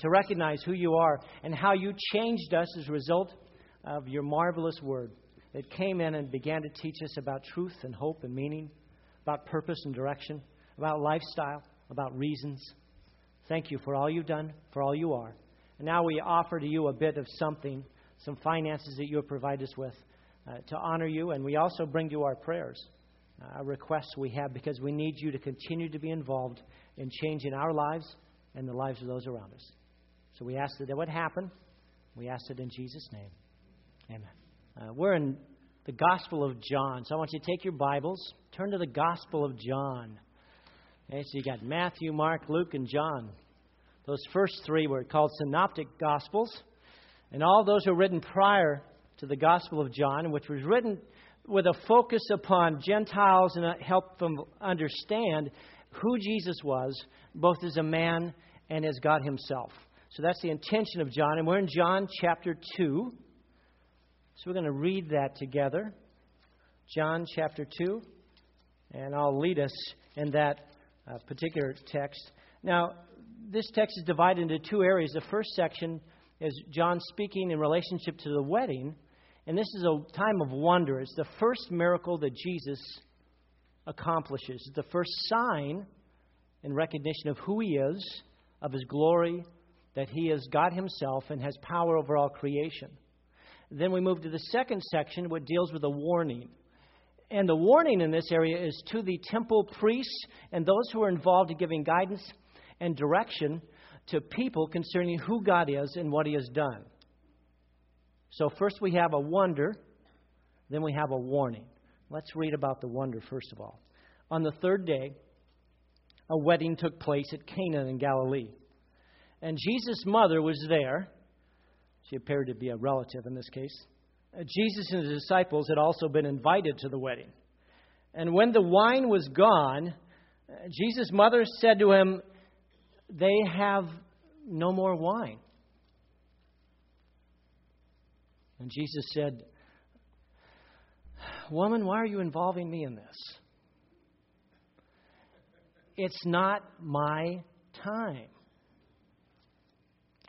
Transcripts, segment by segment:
to recognize who you are and how you changed us as a result of your marvelous word that came in and began to teach us about truth and hope and meaning, about purpose and direction, about lifestyle, about reasons. Thank you for all you've done, for all you are. And now we offer to you a bit of something, some finances that you have provided us with uh, to honor you. And we also bring you our prayers, uh, requests we have, because we need you to continue to be involved in changing our lives and the lives of those around us. So we ask that that would happen. We ask it in Jesus' name. Amen. Uh, we're in the Gospel of John. So I want you to take your Bibles, turn to the Gospel of John. Okay, so you got Matthew, Mark, Luke, and John. Those first three were called synoptic Gospels. And all those were written prior to the Gospel of John, which was written with a focus upon Gentiles and help them understand who Jesus was, both as a man and as God Himself. So that's the intention of John. And we're in John chapter 2. So we're going to read that together. John chapter 2. And I'll lead us in that uh, particular text. Now, this text is divided into two areas. The first section is John speaking in relationship to the wedding. And this is a time of wonder. It's the first miracle that Jesus accomplishes. It's the first sign in recognition of who he is, of his glory, that he is God himself and has power over all creation. Then we move to the second section, which deals with a warning. And the warning in this area is to the temple priests and those who are involved in giving guidance and direction to people concerning who God is and what he has done. So, first we have a wonder, then we have a warning. Let's read about the wonder first of all. On the third day, a wedding took place at Cana in Galilee and Jesus' mother was there. She appeared to be a relative in this case. Uh, Jesus and his disciples had also been invited to the wedding. And when the wine was gone, uh, Jesus' mother said to him, They have no more wine. And Jesus said, Woman, why are you involving me in this? It's not my time.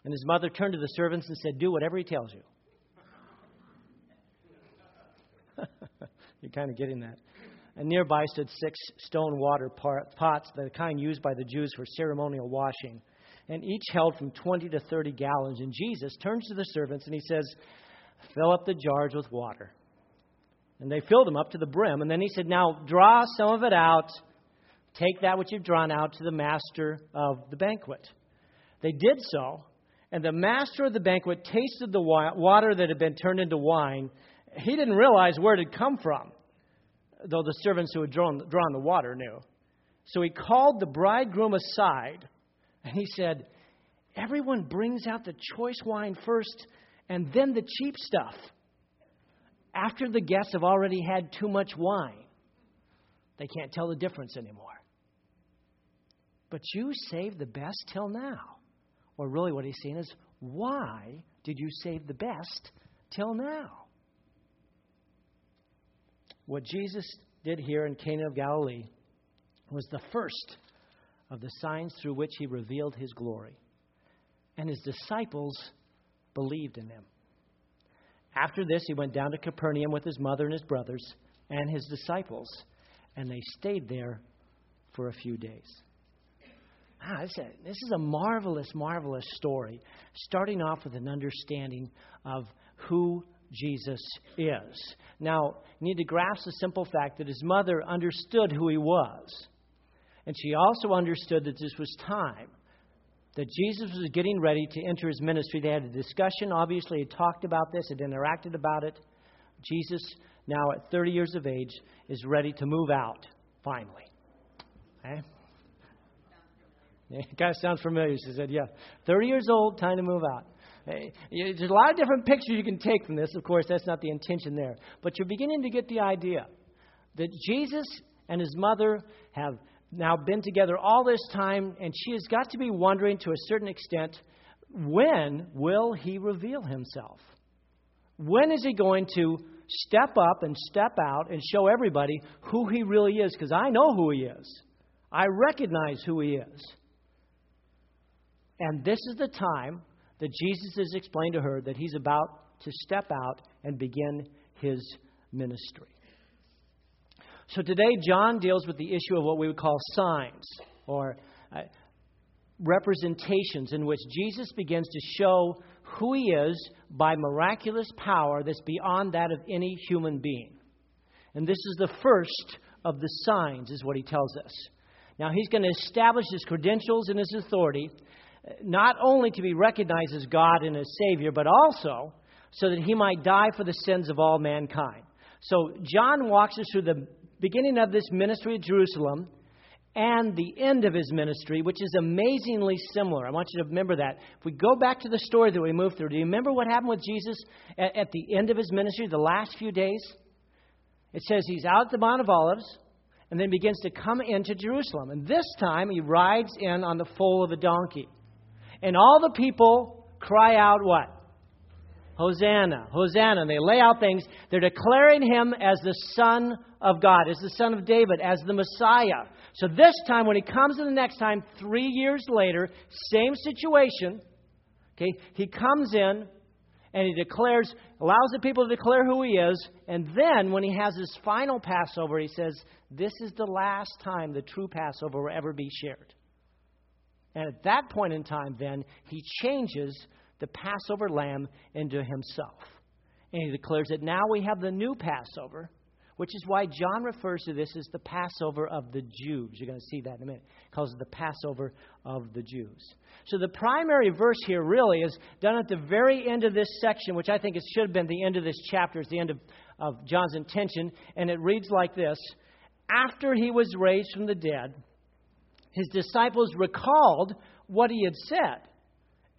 And his mother turned to the servants and said, Do whatever he tells you. You're kind of getting that. And nearby stood six stone water pots, the kind used by the Jews for ceremonial washing. And each held from 20 to 30 gallons. And Jesus turns to the servants and he says, Fill up the jars with water. And they filled them up to the brim. And then he said, Now draw some of it out. Take that which you've drawn out to the master of the banquet. They did so. And the master of the banquet tasted the water that had been turned into wine. He didn't realize where it had come from, though the servants who had drawn, drawn the water knew. So he called the bridegroom aside and he said, Everyone brings out the choice wine first and then the cheap stuff after the guests have already had too much wine. They can't tell the difference anymore. But you saved the best till now. Or really, what he's saying is, why did you save the best till now? What Jesus did here in Cana of Galilee was the first of the signs through which he revealed his glory. And his disciples believed in him. After this, he went down to Capernaum with his mother and his brothers and his disciples, and they stayed there for a few days. Ah, this is a marvelous, marvelous story, starting off with an understanding of who Jesus is. Now, you need to grasp the simple fact that his mother understood who he was. And she also understood that this was time, that Jesus was getting ready to enter his ministry. They had a discussion, obviously, had talked about this, had interacted about it. Jesus, now at 30 years of age, is ready to move out, finally. Okay? It kind of sounds familiar. She said, Yeah, 30 years old, time to move out. Eh, there's a lot of different pictures you can take from this. Of course, that's not the intention there. But you're beginning to get the idea that Jesus and his mother have now been together all this time, and she has got to be wondering to a certain extent when will he reveal himself? When is he going to step up and step out and show everybody who he really is? Because I know who he is, I recognize who he is. And this is the time that Jesus has explained to her that he's about to step out and begin his ministry. So today, John deals with the issue of what we would call signs or uh, representations in which Jesus begins to show who he is by miraculous power that's beyond that of any human being. And this is the first of the signs, is what he tells us. Now, he's going to establish his credentials and his authority, not only to be recognized as God and as Savior, but also so that he might die for the sins of all mankind. So, John walks us through the beginning of this ministry at Jerusalem and the end of his ministry, which is amazingly similar. I want you to remember that. If we go back to the story that we moved through, do you remember what happened with Jesus at, at the end of his ministry, the last few days? It says he's out at the Mount of Olives and then begins to come into Jerusalem. And this time he rides in on the foal of a donkey. And all the people cry out, What? Hosanna, Hosanna. And they lay out things. They're declaring him as the Son of God, as the Son of David, as the Messiah. So this time, when he comes in the next time, three years later, same situation. Okay, he comes in and he declares, allows the people to declare who he is. And then, when he has his final Passover, he says, This is the last time the true Passover will ever be shared. And at that point in time, then, he changes the Passover lamb into himself. And he declares that now we have the new Passover, which is why John refers to this as the Passover of the Jews. You're going to see that in a minute. He calls it the Passover of the Jews. So the primary verse here really is done at the very end of this section, which I think it should have been the end of this chapter, it's the end of, of John's intention. And it reads like this After he was raised from the dead, his disciples recalled what he had said.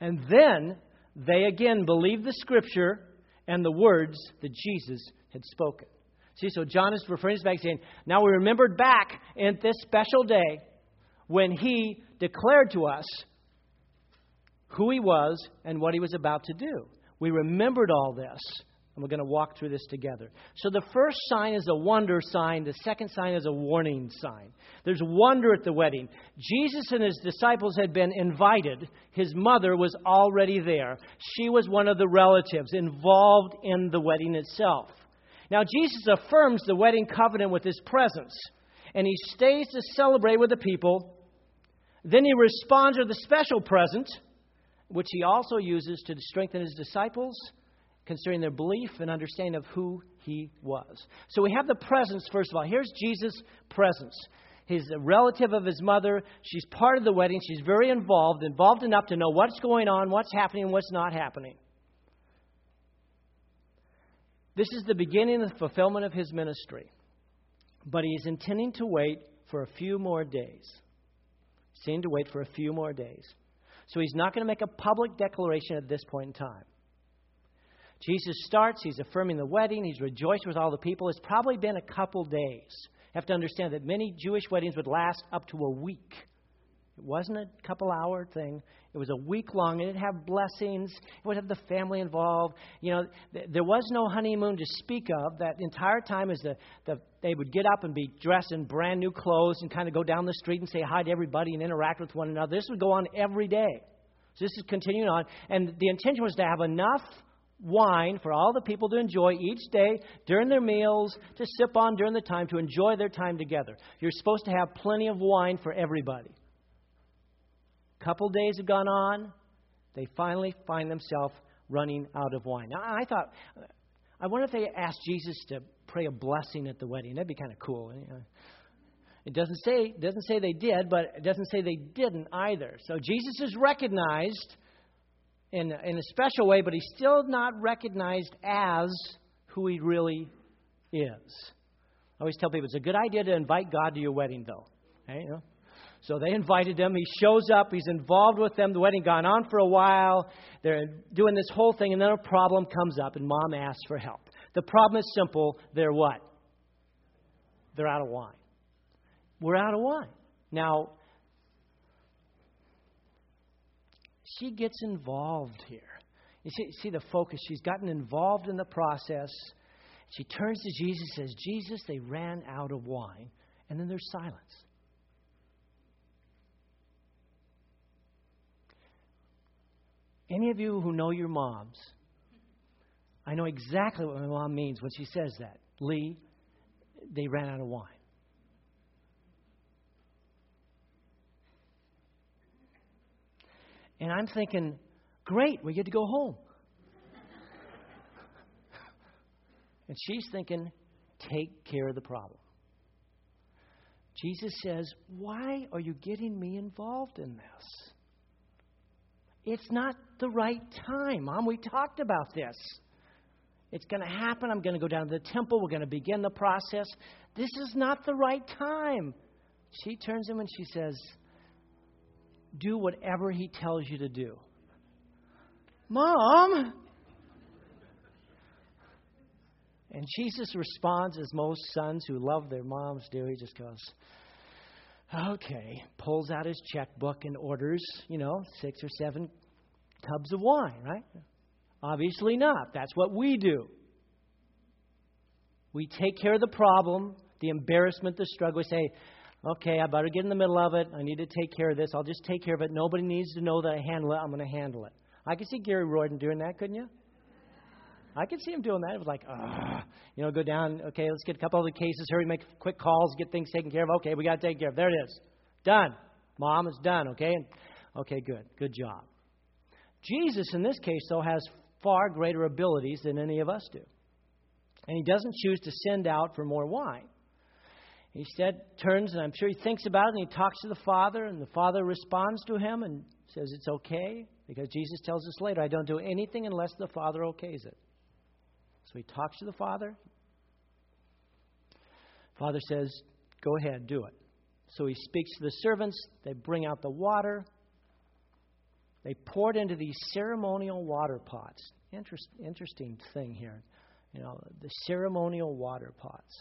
And then they again believed the scripture and the words that Jesus had spoken. See, so John is referring back saying, Now we remembered back in this special day when he declared to us who he was and what he was about to do. We remembered all this, and we're going to walk through this together. So the first sign is a wonder sign, the second sign is a warning sign. There's wonder at the wedding. Jesus and his disciples had been invited, his mother was already there. She was one of the relatives involved in the wedding itself. Now, Jesus affirms the wedding covenant with his presence, and he stays to celebrate with the people. Then he responds with a special present, which he also uses to strengthen his disciples concerning their belief and understanding of who he was. So we have the presence, first of all. Here's Jesus' presence. He's a relative of his mother. She's part of the wedding. She's very involved, involved enough to know what's going on, what's happening, and what's not happening. This is the beginning of the fulfillment of his ministry. But he's intending to wait for a few more days. He's intending to wait for a few more days. So he's not going to make a public declaration at this point in time. Jesus starts, he's affirming the wedding, he's rejoiced with all the people. It's probably been a couple days. You have to understand that many Jewish weddings would last up to a week. It wasn't a couple hour thing. It was a week long, and it'd have blessings. It would have the family involved. You know, th- there was no honeymoon to speak of. That entire time is the, the they would get up and be dressed in brand new clothes and kind of go down the street and say hi to everybody and interact with one another. This would go on every day. So this is continuing on, and the intention was to have enough wine for all the people to enjoy each day during their meals, to sip on during the time, to enjoy their time together. You're supposed to have plenty of wine for everybody. Couple days have gone on. They finally find themselves running out of wine. Now, I thought, I wonder if they asked Jesus to pray a blessing at the wedding. That'd be kind of cool. It doesn't say, doesn't say they did, but it doesn't say they didn't either. So Jesus is recognized in, in a special way, but he's still not recognized as who he really is. I always tell people it's a good idea to invite God to your wedding, though. You know? So they invited him. He shows up. He's involved with them. The wedding gone on for a while. They're doing this whole thing, and then a problem comes up, and mom asks for help. The problem is simple. They're what? They're out of wine. We're out of wine. Now, she gets involved here. You see, see the focus. She's gotten involved in the process. She turns to Jesus and says, Jesus, they ran out of wine. And then there's silence. Any of you who know your moms, I know exactly what my mom means when she says that. Leigh, they ran out of wine. And I'm thinking, great, we get to go home. and she's thinking, take care of the problem. Jesus says, Why are you getting me involved in this? It's not the right time. Mom, we talked about this. It's going to happen. I'm going to go down to the temple. We're going to begin the process. This is not the right time. She turns him and she says, Do whatever he tells you to do. Mom! And Jesus responds as most sons who love their moms do. He just goes, okay, pulls out his checkbook and orders, you know, six or seven tubs of wine, right? Obviously not. That's what we do. We take care of the problem, the embarrassment, the struggle. We say, okay, I better get in the middle of it. I need to take care of this. I'll just take care of it. Nobody needs to know that I handle it. I'm going to handle it. I could see Gary Royden doing that, couldn't you? I could see him doing that. It was like, ah, you know, go down. Okay, let's get a couple of the cases. Hurry, make quick calls, get things taken care of. Okay, we got to take care of. There it is, done. Mom, it's done. Okay, okay, good, good job. Jesus, in this case, though, has far greater abilities than any of us do, and he doesn't choose to send out for more wine. He instead turns, and I'm sure he thinks about it, and he talks to the Father, and the Father responds to him and says it's okay, because Jesus tells us later, I don't do anything unless the Father okays it. So he talks to the Father. Father says, Go ahead, do it. So he speaks to the servants. They bring out the water. They pour it into these ceremonial water pots. Interest, interesting thing here. You know, the ceremonial water pots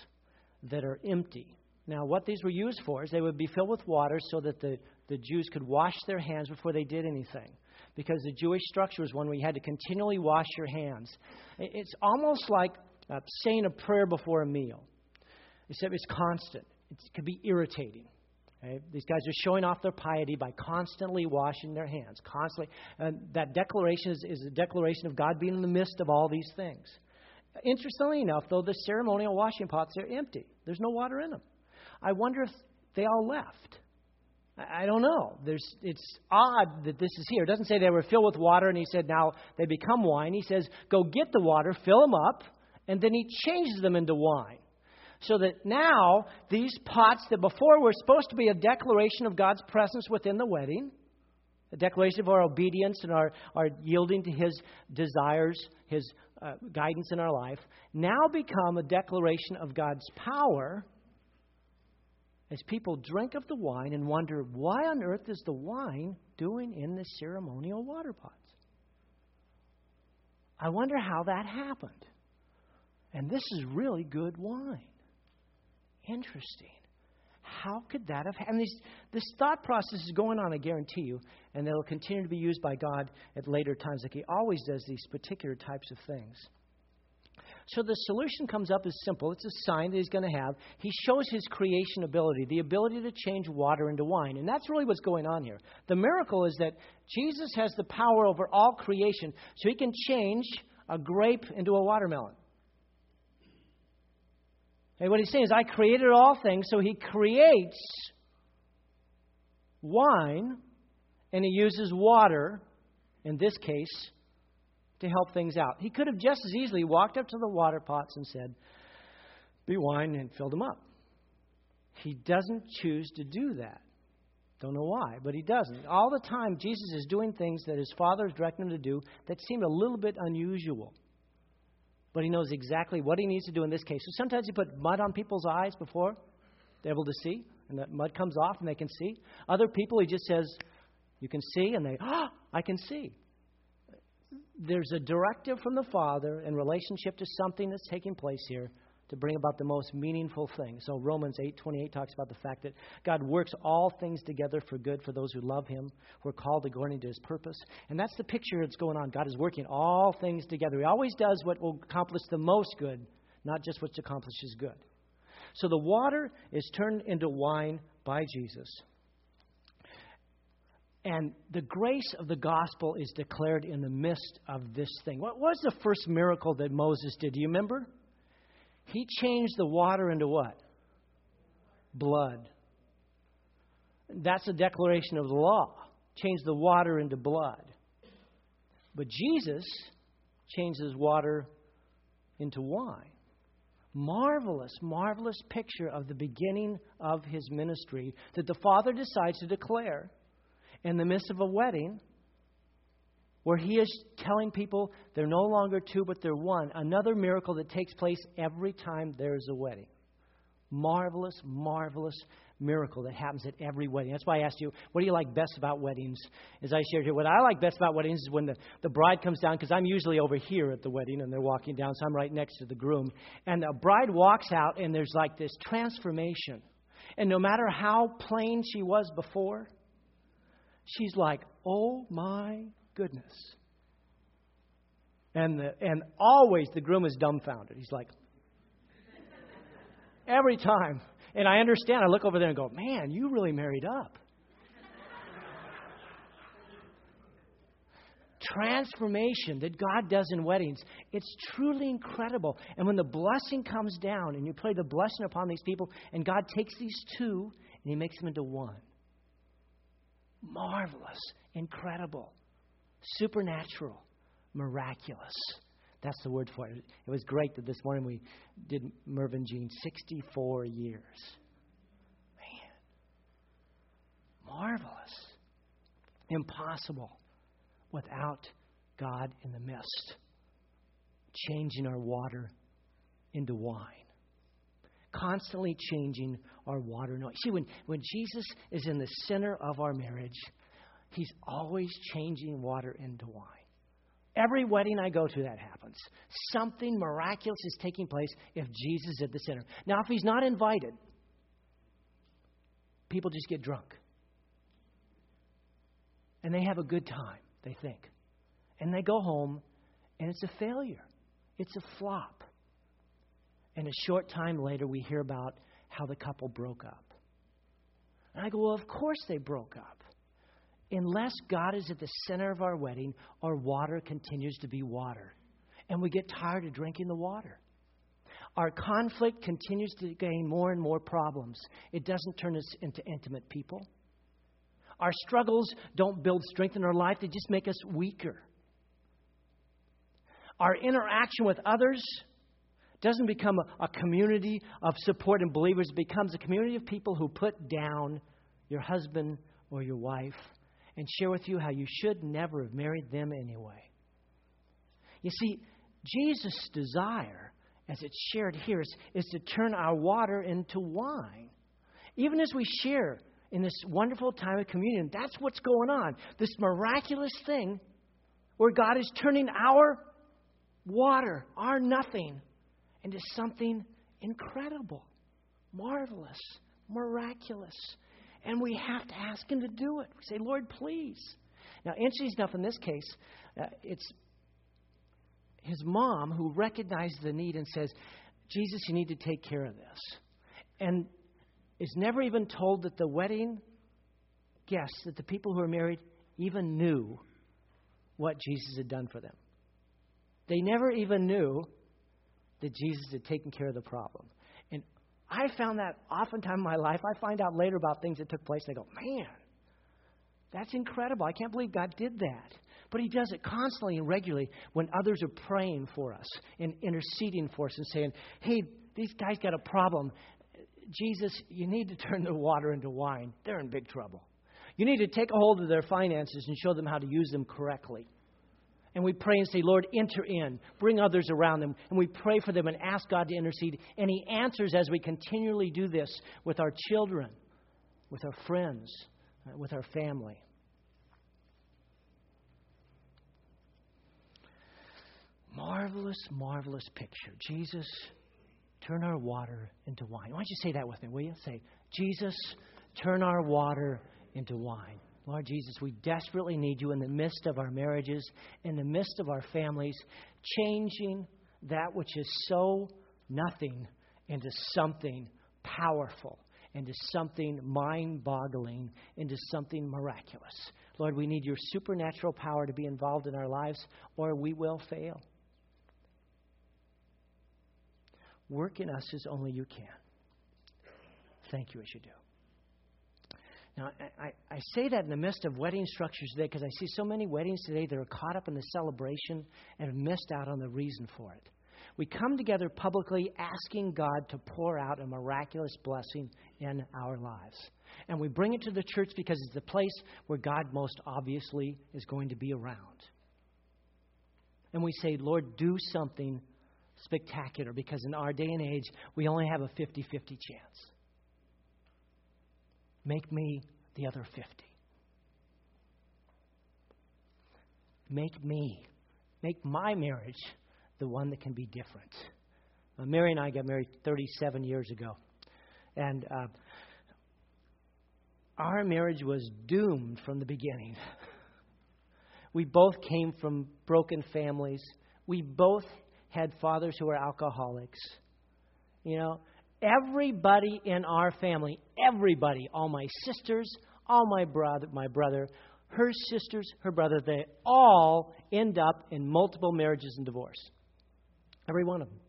that are empty. Now, what these were used for is they would be filled with water so that the, the Jews could wash their hands before they did anything because the Jewish structure was one where you had to continually wash your hands. It's almost like uh, saying a prayer before a meal, except it's constant. It could be irritating. Okay? These guys are showing off their piety by constantly washing their hands, constantly. And that declaration is, is a declaration of God being in the midst of all these things. Interestingly enough, though, the ceremonial washing pots are empty. There's no water in them. I wonder if they all left. I don't know. There's, it's odd that this is here. It doesn't say they were filled with water and he said now they become wine. He says, go get the water, fill them up, and then he changes them into wine. So that now these pots that before were supposed to be a declaration of God's presence within the wedding, a declaration of our obedience and our, our yielding to his desires, his uh, guidance in our life, now become a declaration of God's power as people drink of the wine and wonder, why on earth is the wine doing in the ceremonial water pots? I wonder how that happened. And this is really good wine. Interesting. How could that have happened? These, this thought process is going on, I guarantee you, and it'll continue to be used by God at later times, like He always does these particular types of things. So the solution comes up as simple. It's a sign that he's going to have. He shows his creation ability, the ability to change water into wine. And that's really what's going on here. The miracle is that Jesus has the power over all creation, so he can change a grape into a watermelon. And what he's saying is, I created all things, so he creates wine, and he uses water, in this case, to help things out. He could have just as easily walked up to the water pots and said, Be wine, and filled them up. He doesn't choose to do that. Don't know why, but he doesn't. All the time, Jesus is doing things that his Father is directing him to do that seem a little bit unusual. But he knows exactly what he needs to do in this case. So sometimes he put mud on people's eyes before they're able to see, and that mud comes off and they can see. Other people, he just says, You can see, and they, Oh, I can see there's a directive from the Father in relationship to something that's taking place here to bring about the most meaningful thing. So Romans 8:28 talks about the fact that God works all things together for good for those who love him, who are called according to his purpose. And that's the picture that's going on. God is working all things together. He always does what will accomplish the most good, not just what accomplishes good. So the water is turned into wine by Jesus. And the grace of the gospel is declared in the midst of this thing. What was the first miracle that Moses did? Do you remember? He changed the water into what? Blood. That's a declaration of the law. Change the water into blood. But Jesus changes water into wine. Marvelous, marvelous picture of the beginning of his ministry that the Father decides to declare in the midst of a wedding where he is telling people they're no longer two, but they're one. Another miracle that takes place every time there's a wedding. Marvelous, marvelous miracle that happens at every wedding. That's why I asked you, what do you like best about weddings? As I shared here, what I like best about weddings is when the, the bride comes down, because I'm usually over here at the wedding and they're walking down, so I'm right next to the groom. And the bride walks out, and there's like this transformation. And no matter how plain she was before, she's like, oh my goodness. And, the, and always the groom is dumbfounded. He's like, every time. And I understand. I look over there and go, man, you really married up. Transformation that God does in weddings, it's truly incredible. And when the blessing comes down and you pray the blessing upon these people, and God takes these two and He makes them into one. Marvelous, incredible, supernatural, miraculous. That's the word for it. It was great that this morning we did Mervyn Jean 64 years. Man, marvelous. Impossible without God in the midst, changing our water into wine. Constantly changing our water. No, see, when, when Jesus is in the center of our marriage, he's always changing water into wine. Every wedding I go to, that happens. Something miraculous is taking place if Jesus is at the center. Now, if he's not invited, people just get drunk. And they have a good time, they think. And they go home, and it's a failure, it's a flop. And a short time later, we hear about how the couple broke up. And I go, Well, of course they broke up unless God is at the center of our wedding, our water continues to be water. And we get tired of drinking the water. Our conflict continues to gain more and more problems. It doesn't turn us into intimate people. Our struggles don't build strength in our life, they just make us weaker. Our interaction with others doesn't become a, a community of support and believers, it becomes a community of people who put down your husband or your wife and share with you how you should never have married them anyway. You see, Jesus' desire, as it's shared here, is, is to turn our water into wine. Even as we share in this wonderful time of communion, that's what's going on. This miraculous thing where God is turning our water, our nothing, into something incredible, marvelous, miraculous. And we have to ask Him to do it. We say, Lord, please. Now, interesting enough, in this case, uh, it's his mom who recognizes the need and says, Jesus, you need to take care of this. And is never even told that the wedding guests, that the people who are married, even knew what Jesus had done for them. They never even knew that Jesus had taken care of the problem. And I found that oftentimes in my life. I find out later about things that took place. and I go, man, that's incredible. I can't believe God did that. But He does it constantly and regularly when others are praying for us and interceding for us and saying, hey, these guys got a problem. Jesus, you need to turn their water into wine. They're in big trouble. You need to take a hold of their finances and show them how to use them correctly. And we pray and say, Lord, enter in, bring others around them. And we pray for them and ask God to intercede. And He answers as we continually do this with our children, with our friends, uh, with our family. Marvelous, marvelous picture. Jesus, turn our water into wine. Why don't you say that with me, will you? Say, Jesus, turn our water into wine. Lord Jesus, we desperately need you in the midst of our marriages, in the midst of our families, changing that which is so nothing into something powerful, into something mind boggling, into something miraculous. Lord, we need your supernatural power to be involved in our lives, or we will fail. Work in us as only you can. Thank you as you do. Now, I, I, say that in the midst of wedding structures today because I see so many weddings today that are caught up in the celebration and have missed out on the reason for it. We come together publicly asking God to pour out a miraculous blessing in our lives. And we bring it to the church because it's the place where God most obviously is going to be around. And we say, Lord, do something spectacular because in our day and age, we only have a 50 50 chance. Make me the other 50. Make me, make my marriage the one that can be different. Uh, Mary and I got married 37 years ago. And uh, our marriage was doomed from the beginning. we both came from broken families. We both had fathers who were alcoholics. You know, everybody in our family, everybody, all my sisters, all my brother, my brother, her sisters, her brother, they all end up in multiple marriages and divorce. Every one of them,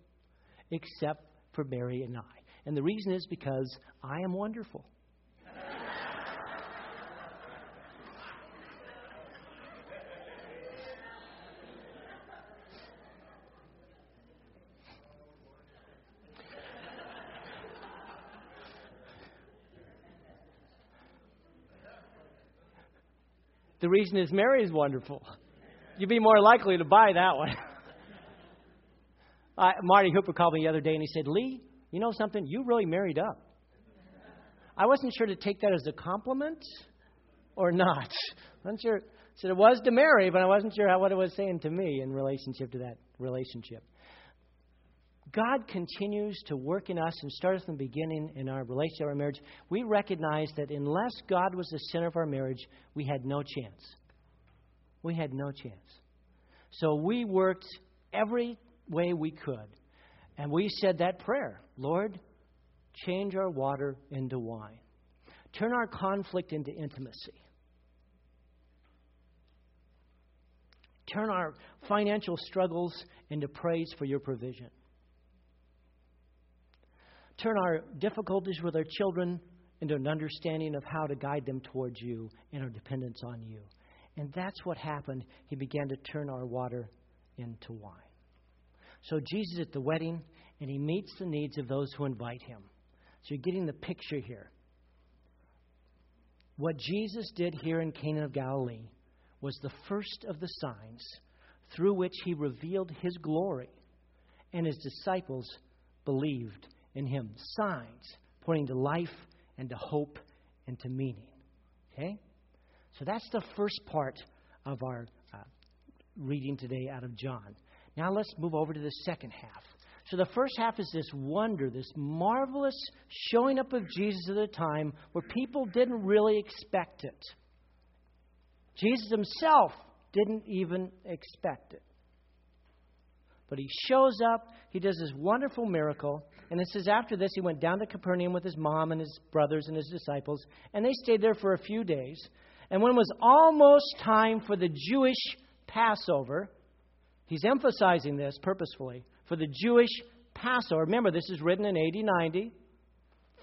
except for Mary and I. And the reason is because I am wonderful. The reason is Mary is wonderful. You'd be more likely to buy that one. uh, Marty Hooper called me the other day and he said, Leigh, you know something? You really married up. I wasn't sure to take that as a compliment or not. I wasn't sure. said it was to Mary, but I wasn't sure how, what it was saying to me in relationship to that relationship. God continues to work in us and start us the beginning in our relationship, our marriage. We recognize that unless God was the center of our marriage, we had no chance. We had no chance. So we worked every way we could. And we said that prayer Lord, change our water into wine, turn our conflict into intimacy. Turn our financial struggles into praise for your provision turn our difficulties with our children into an understanding of how to guide them towards you and our dependence on you. And that's what happened. He began to turn our water into wine. So Jesus at the wedding, and he meets the needs of those who invite him. So you're getting the picture here. What Jesus did here in Cana of Galilee was the first of the signs through which he revealed his glory, and his disciples believed in him. Signs pointing to life and to hope and to meaning. Okay? So that's the first part of our uh, reading today out of John. Now let's move over to the second half. So the first half is this wonder, this marvelous showing up of Jesus at a time where people didn't really expect it. Jesus himself didn't even expect it. But he shows up, he does this wonderful miracle, and it says after this he went down to Capernaum with his mom and his brothers and his disciples, and they stayed there for a few days. And when it was almost time for the Jewish Passover, he's emphasizing this purposefully, for the Jewish Passover. Remember, this is written in AD 90,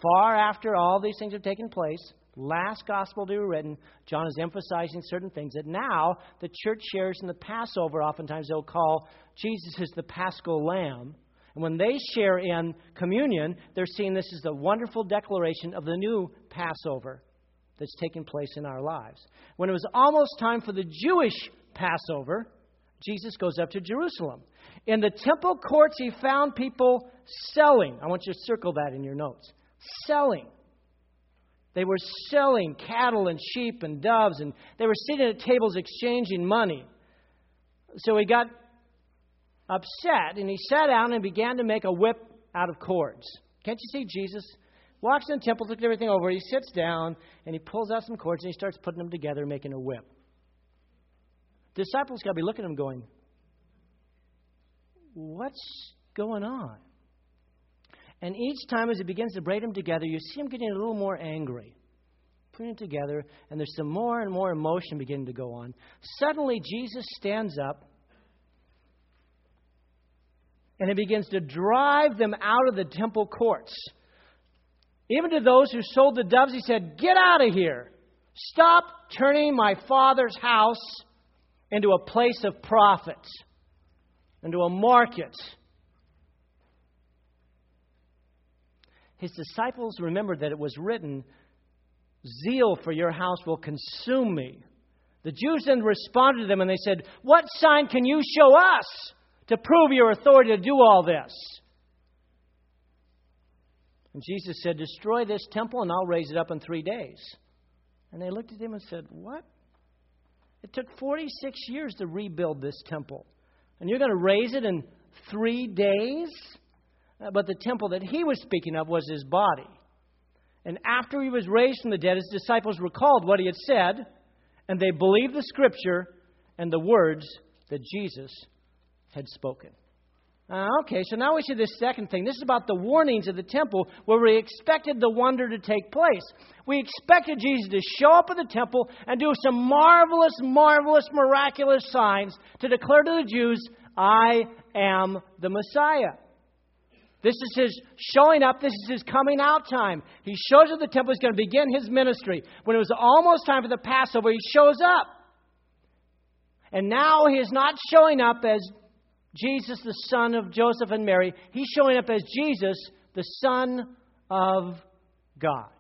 far after all these things have taken place last gospel to be written, John is emphasizing certain things that now the church shares in the Passover. Oftentimes they'll call Jesus as the paschal lamb. And when they share in communion, they're seeing this as the wonderful declaration of the new Passover that's taking place in our lives. When it was almost time for the Jewish Passover, Jesus goes up to Jerusalem. In the temple courts, he found people selling. I want you to circle that in your notes. Selling they were selling cattle and sheep and doves, and they were sitting at tables exchanging money. So he got upset, and he sat down and began to make a whip out of cords. Can't you see Jesus? Walks in the temple, looks everything over. He sits down, and he pulls out some cords, and he starts putting them together, making a whip. Disciples got to be looking at him going, What's going on? And each time as he begins to braid them together, you see him getting a little more angry. putting it together, and there's some more and more emotion beginning to go on. Suddenly, Jesus stands up and he begins to drive them out of the temple courts. Even to those who sold the doves, he said, Get out of here. Stop turning my father's house into a place of profit, into a market. His disciples remembered that it was written, Zeal for your house will consume me. The Jews then responded to them and they said, What sign can you show us to prove your authority to do all this? And Jesus said, Destroy this temple and I'll raise it up in three days. And they looked at him and said, What? It took 46 years to rebuild this temple. And you're going to raise it in three days? Uh, but the temple that he was speaking of was his body. And after he was raised from the dead, his disciples recalled what he had said, and they believed the scripture and the words that Jesus had spoken. Uh, okay, so now we see this second thing. This is about the warnings of the temple where we expected the wonder to take place. We expected Jesus to show up at the temple and do some marvelous, marvelous, miraculous signs to declare to the Jews, I am the Messiah. This is his showing up. This is his coming out time. He shows up the temple. He's going to begin his ministry. When it was almost time for the Passover, he shows up. And now he is not showing up as Jesus, the son of Joseph and Mary. He's showing up as Jesus, the Son of God,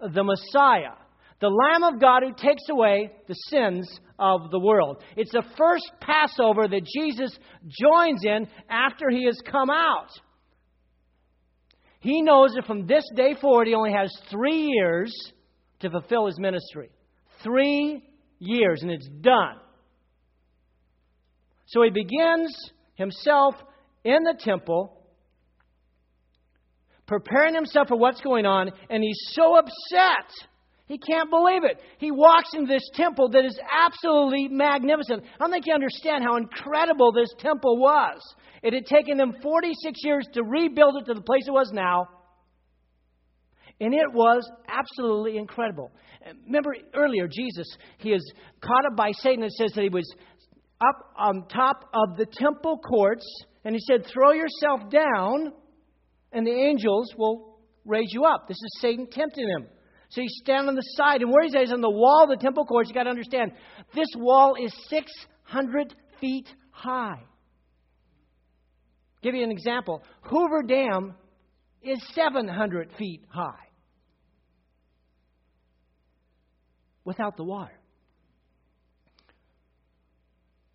the Messiah, the Lamb of God who takes away the sins of the world. It's the first Passover that Jesus joins in after he has come out. He knows that from this day forward, he only has three years to fulfill his ministry. Three years, and it's done. So he begins himself in the temple, preparing himself for what's going on, and he's so upset. He can't believe it. He walks into this temple that is absolutely magnificent. I don't think you understand how incredible this temple was. It had taken them 46 years to rebuild it to the place it was now. And it was absolutely incredible. Remember earlier, Jesus, he is caught up by Satan. It says that he was up on top of the temple courts, and he said, Throw yourself down, and the angels will raise you up. This is Satan tempting him. So he's standing on the side, and where he's at is on the wall of the temple courts. You've got to understand, this wall is 600 feet high. Give you an example. Hoover Dam is 700 feet high without the water.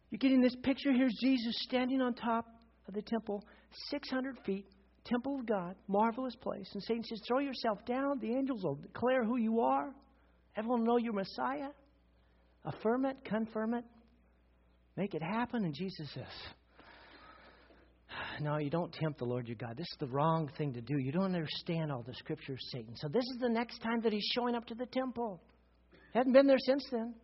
You're getting this picture? Here's Jesus standing on top of the temple, 600 feet, temple of God, marvelous place. And Satan says, Throw yourself down. The angels will declare who you are. Everyone will know you're Messiah. Affirm it, confirm it, make it happen. And Jesus says, no, you don't tempt the Lord your God. This is the wrong thing to do. You don't understand all the scriptures, Satan. So this is the next time that he's showing up to the temple. Hadn't been there since then.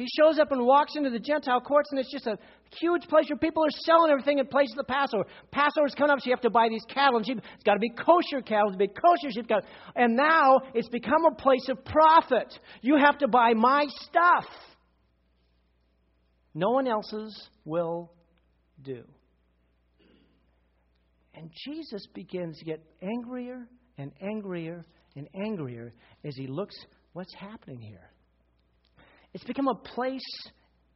He shows up and walks into the Gentile courts, and it's just a huge place where people are selling everything in place of the Passover. Passover's coming up, so you have to buy these cattle and sheep. It's got to be kosher cattle, it's got to be kosher sheep. And now it's become a place of profit. You have to buy my stuff. No one else's will do. And Jesus begins to get angrier and angrier and angrier as he looks what's happening here. It's become a place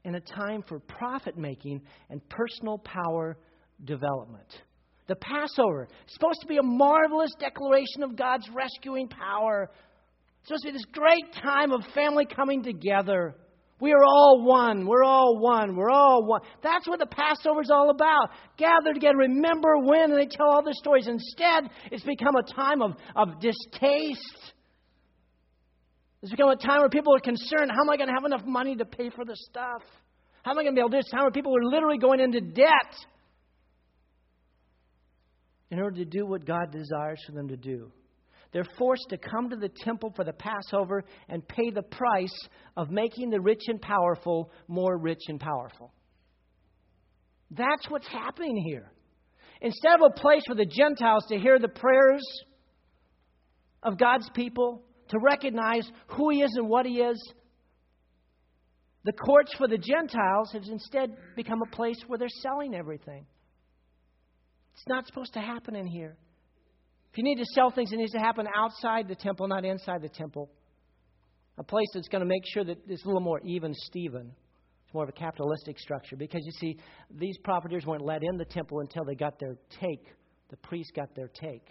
and a time for profit making and personal power development. The Passover is supposed to be a marvelous declaration of God's rescuing power. It's supposed to be this great time of family coming together. We are all one. We're all one. We're all one. That's what the Passover is all about. Gather together, remember when, and they tell all the stories. Instead, it's become a time of, of distaste it's become a time where people are concerned how am I going to have enough money to pay for the stuff? How am I going to be able to do this? Time where people are literally going into debt in order to do what God desires for them to do. They're forced to come to the temple for the Passover and pay the price of making the rich and powerful more rich and powerful. That's what's happening here. Instead of a place for the Gentiles to hear the prayers of God's people, to recognize who he is and what he is. The courts for the Gentiles has instead become a place where they're selling everything. It's not supposed to happen in here. If you need to sell things, it needs to happen outside the temple, not inside the temple. A place that's going to make sure that it's a little more even Steven. It's more of a capitalistic structure. Because you see, these profiteers weren't let in the temple until they got their take. The priests got their take.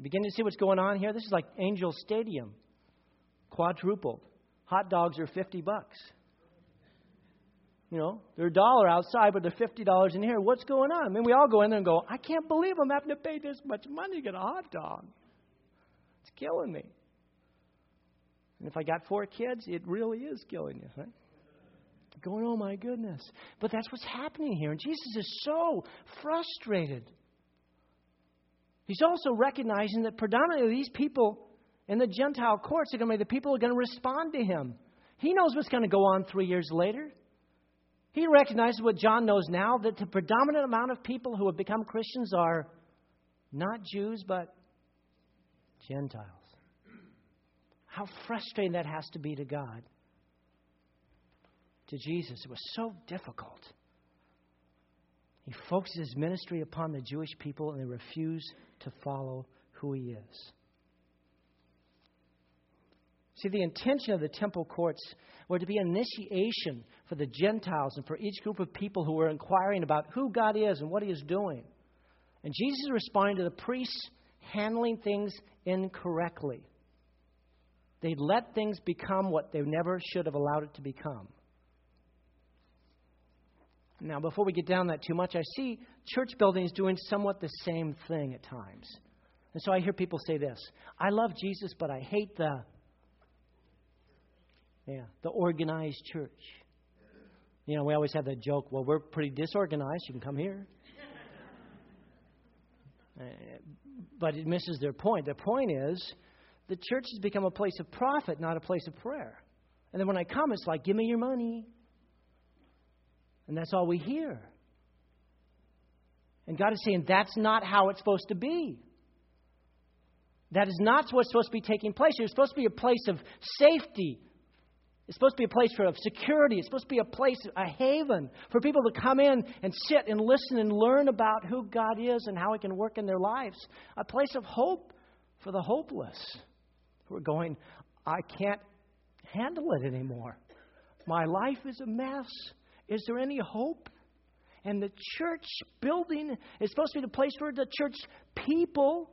Begin to see what's going on here? This is like Angel Stadium, quadrupled. Hot dogs are 50 bucks. You know, they're a dollar outside, but they're fifty dollars in here. What's going on? I mean, we all go in there and go, I can't believe I'm having to pay this much money to get a hot dog. It's killing me. And if I got four kids, it really is killing you, right? Going, oh my goodness. But that's what's happening here. And Jesus is so frustrated. He's also recognizing that predominantly these people in the Gentile courts are going to be the people who are going to respond to him. He knows what's going to go on three years later. He recognizes what John knows now that the predominant amount of people who have become Christians are not Jews, but Gentiles. How frustrating that has to be to God. To Jesus, it was so difficult. He focuses his ministry upon the Jewish people and they refuse to follow who he is. See, the intention of the temple courts were to be initiation for the Gentiles and for each group of people who were inquiring about who God is and what he is doing. And Jesus is responding to the priests handling things incorrectly. They let things become what they never should have allowed it to become. Now, before we get down that too much, I see church buildings doing somewhat the same thing at times. And so I hear people say this I love Jesus, but I hate the. Yeah, the organized church. You know, we always have that joke, well, we're pretty disorganized. You can come here. Uh, but it misses their point. Their point is the church has become a place of profit, not a place of prayer. And then when I come, it's like, give me your money. And that's all we hear. And God is saying that's not how it's supposed to be. That is not what's supposed to be taking place. It's supposed to be a place of safety. It's supposed to be a place for security. It's supposed to be a place, a haven for people to come in and sit and listen and learn about who God is and how He can work in their lives. A place of hope for the hopeless who are going, I can't handle it anymore. My life is a mess. Is there any hope? And the church building is supposed to be the place where the church people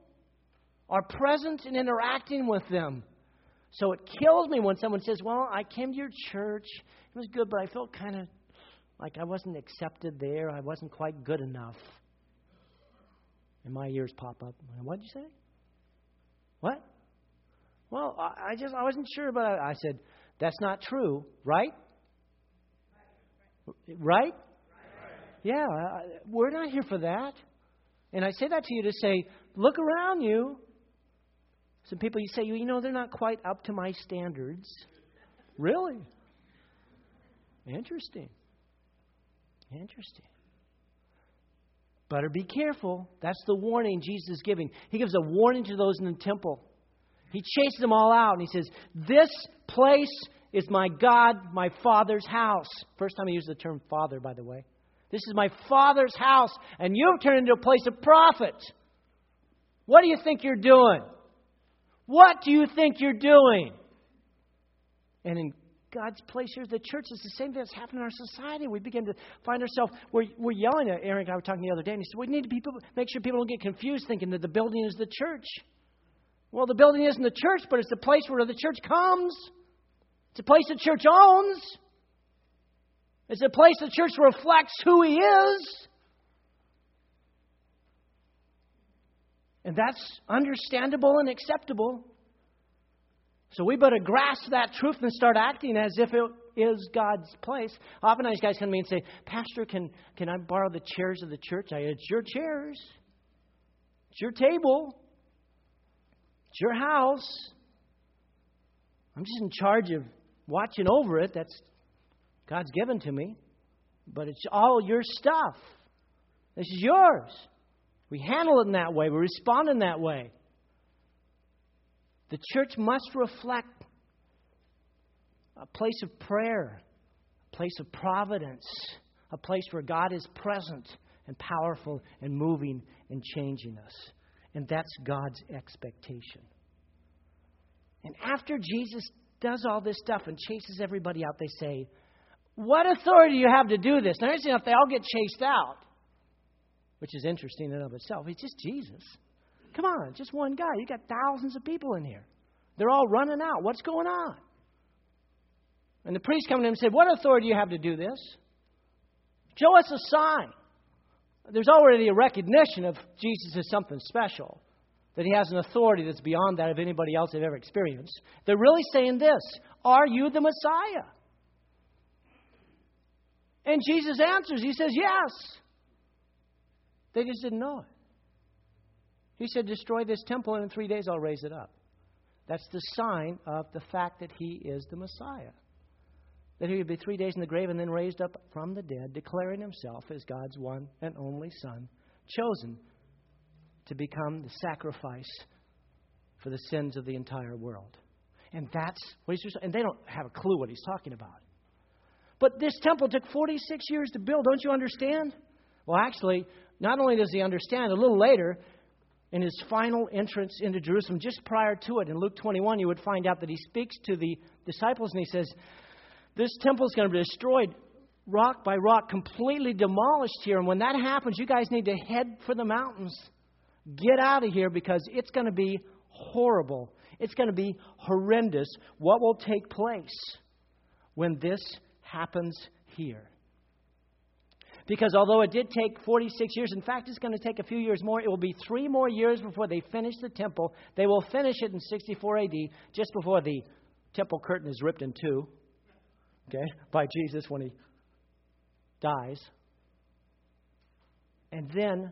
are present and interacting with them. So it kills me when someone says, Well, I came to your church. It was good, but I felt kind of like I wasn't accepted there. I wasn't quite good enough. And my ears pop up. What did you say? What? Well, I just I wasn't sure, but I said, That's not true, right? Right? Yeah, we're not here for that. And I say that to you to say, look around you. Some people you say, you know, they're not quite up to my standards. Really? Interesting. Interesting. Better be careful. That's the warning Jesus is giving. He gives a warning to those in the temple. He chases them all out and he says, This place is my God, my Father's house. First time I use the term Father, by the way. This is my Father's house, and you've turned into a place of profit. What do you think you're doing? What do you think you're doing? And in God's place here, the church is the same thing that's happening in our society. We begin to find ourselves, we're, we're yelling at Aaron and I were talking the other day, and he said, We need to people, make sure people don't get confused thinking that the building is the church. Well, the building isn't the church, but it's the place where the church comes. It's a place the church owns. It's a place the church reflects who He is. And that's understandable and acceptable. So we better grasp that truth and start acting as if it is God's place. Often these guys come to me and say, Pastor, can, can I borrow the chairs of the church? I, it's your chairs. It's your table. It's your house. I'm just in charge of watching over it. That's God's given to me. But it's all your stuff. This is yours. We handle it in that way. We respond in that way. The church must reflect a place of prayer, a place of providence, a place where God is present and powerful and moving and changing us. And that's God's expectation. And after Jesus does all this stuff and chases everybody out, they say, What authority do you have to do this? Now, interesting enough, they all get chased out, which is interesting in and of itself. It's just Jesus. Come on, just one guy. You got thousands of people in here. They're all running out. What's going on? And the priest come to him and said, What authority do you have to do this? Show us a sign. There's already a recognition of Jesus as something special, that he has an authority that's beyond that of anybody else they've ever experienced. They're really saying this Are you the Messiah? And Jesus answers, He says, Yes. They just didn't know it. He said, Destroy this temple, and in three days I'll raise it up. That's the sign of the fact that he is the Messiah. That he would be three days in the grave and then raised up from the dead, declaring himself as God's one and only Son, chosen to become the sacrifice for the sins of the entire world. And that's what he's and they don't have a clue what he's talking about. But this temple took 46 years to build, don't you understand? Well, actually, not only does he understand, a little later, in his final entrance into Jerusalem, just prior to it, in Luke 21, you would find out that he speaks to the disciples and he says, This temple is going to be destroyed rock by rock, completely demolished here. And when that happens, you guys need to head for the mountains. Get out of here because it's going to be horrible. It's going to be horrendous what will take place when this happens here. Because although it did take 46 years, in fact, it's going to take a few years more. It will be three more years before they finish the temple. They will finish it in 64 AD, just before the temple curtain is ripped in two, okay, by Jesus when he dies. And then,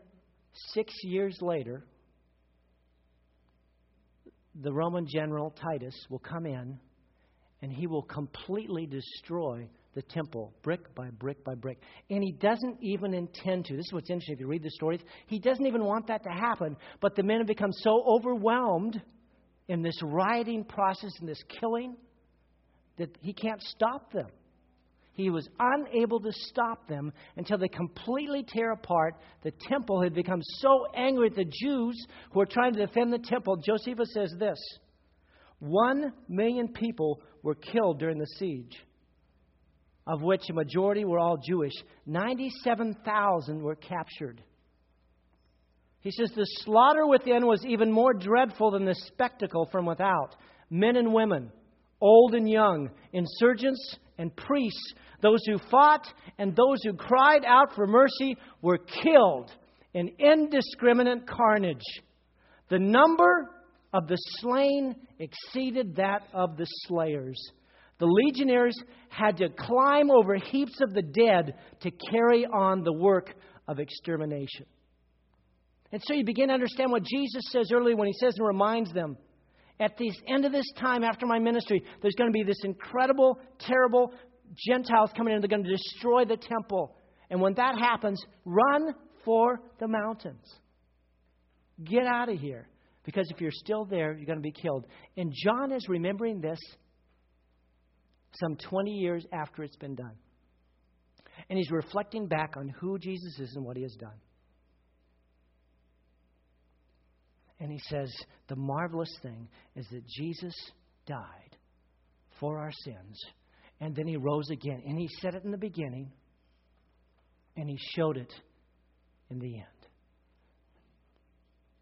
six years later, the Roman general Titus will come in and he will completely destroy the temple brick by brick by brick. And he doesn't even intend to. This is what's interesting if you read the stories. He doesn't even want that to happen, but the men have become so overwhelmed in this rioting process and this killing that he can't stop them. He was unable to stop them until they completely tear apart. The temple had become so angry at the Jews who were trying to defend the temple. Josephus says this one million people were killed during the siege of which a majority were all Jewish. 97,000 were captured. He says the slaughter within was even more dreadful than the spectacle from without. Men and women, old and young, insurgents and priests, those who fought and those who cried out for mercy were killed in indiscriminate carnage. The number of the slain exceeded that of the slayers. The legionaries had to climb over heaps of the dead to carry on the work of extermination. And so you begin to understand what Jesus says earlier when he says and reminds them at the end of this time after my ministry, there's going to be this incredible, terrible Gentiles coming in. They're going to destroy the temple. And when that happens, run for the mountains. Get out of here. Because if you're still there, you're going to be killed. And John is remembering this some 20 years after it's been done. And he's reflecting back on who Jesus is and what he has done. And he says, The marvelous thing is that Jesus died for our sins, and then he rose again. And he said it in the beginning, and he showed it in the end.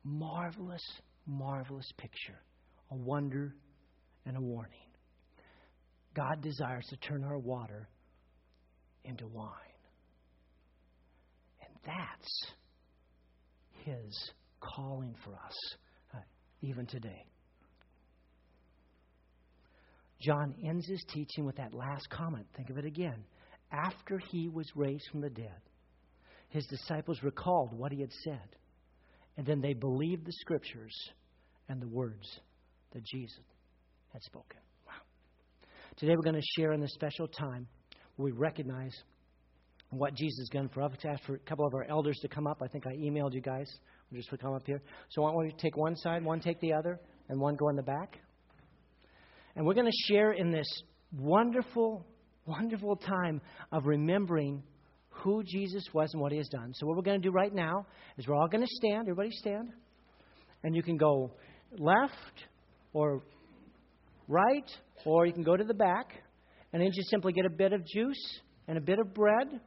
Marvelous, marvelous picture, a wonder and a warning. God desires to turn our water into wine. And that's His calling for us, uh, even today. John ends his teaching with that last comment. Think of it again. After he was raised from the dead, his disciples recalled what he had said. And then they believed the scriptures and the words that Jesus had spoken. Wow. Today we're going to share in this special time we recognize what Jesus has done for us. I asked for a couple of our elders to come up. I think I emailed you guys. Just come up here. So I want you to take one side, one take the other, and one go in the back. And we're going to share in this wonderful, wonderful time of remembering who Jesus was and what he has done. So, what we're going to do right now is we're all going to stand. Everybody stand. And you can go left or right, or you can go to the back. And then just simply get a bit of juice and a bit of bread